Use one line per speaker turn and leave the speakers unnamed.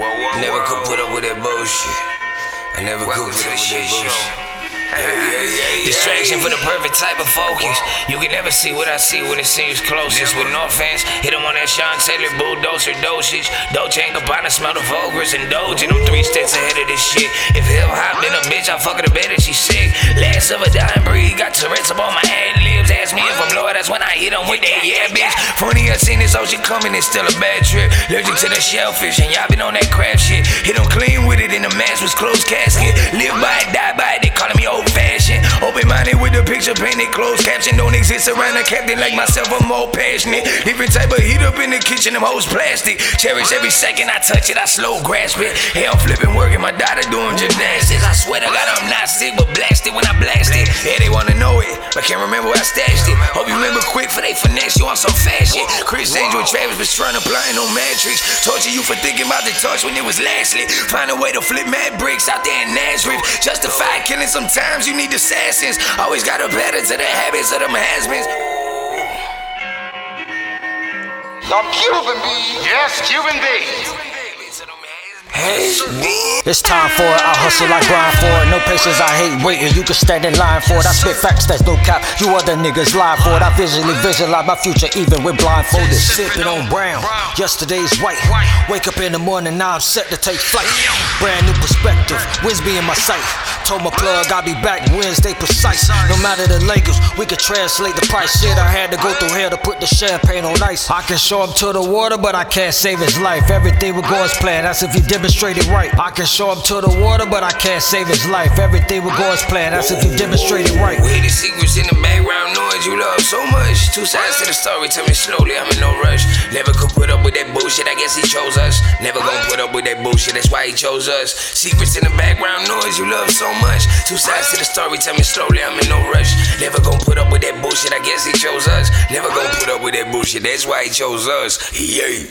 Never could put up with that bullshit. I never could put up with that bullshit. Distraction for the perfect type of focus. You can never see what I see when it seems closest. With no offense, hit him on that Sean Taylor bulldozer dosage. Dolce combined to smell the vulgars and doge. And I'm three steps ahead of this shit. If hip hop been a bitch, I fuck her to bed and she sick. Last of a dying breed, got Tourette's up on my ad libs. Ask me if I'm loyal, that's when I hit him with that yeah, bitch. Seen this ocean coming, it's still a bad trip. Allergic to the shellfish, and y'all been on that crab shit. Hit him clean with it, and the mask was closed casket. Live by it, die by it, they calling me old fashioned. Open minded with the picture painted, closed caption. Don't exist around a captain like myself, I'm more passionate. Different type of heat up in the kitchen, them hoes plastic. Cherish every second I touch it, I slow grasp it. I'm flipping, working, my daughter doing gymnastics. I swear to God, I'm not sick, but blasted but can't remember where I stashed it. Hope you remember quick for they finesse you on some fast shit. Criss Angel Travis was trying to blind no matrix. Torture you for thinking about the touch when it was lastly. Find a way to flip mad bricks out there in Nazareth. Justify killing sometimes you need assassins. Always got a better to the habits of them has-beens.
I'm Cuban B. Yes, Cuban B.
It's time for it. I hustle, I grind for it. No patience, I hate waiting. You can stand in line for it. I spit facts, that's no cap. You other niggas lie for it. I visually visualize my future, even with blindfolded. Sipping on brown. Yesterday's white. Wake up in the morning, now I'm set to take flight. Brand new perspective. Wins in my sight. Told my plug I'll be back Wednesday precise. No matter the language, we could translate the price. Shit, I had to go through hell to put the champagne on ice. I can show him to the water, but I can't save his life. Everything will go as planned. That's if you demonstrate it right. I can show him to the water, but I can't save his life. Everything will go as planned. That's if you demonstrate it right.
We the secrets in the background noise you love so much. Two sides to the story, tell me slowly, I'm in no rush. Never could put up with that bullshit, I guess he chose us. Never gonna put up with that bullshit, that's why he chose us. Secrets in the background noise you love so much. Two sides to the story, tell me slowly, I'm in no rush. Never gonna put up with that bullshit, I guess he chose us. Never gonna put up with that bullshit, that's why he chose us. Yeah.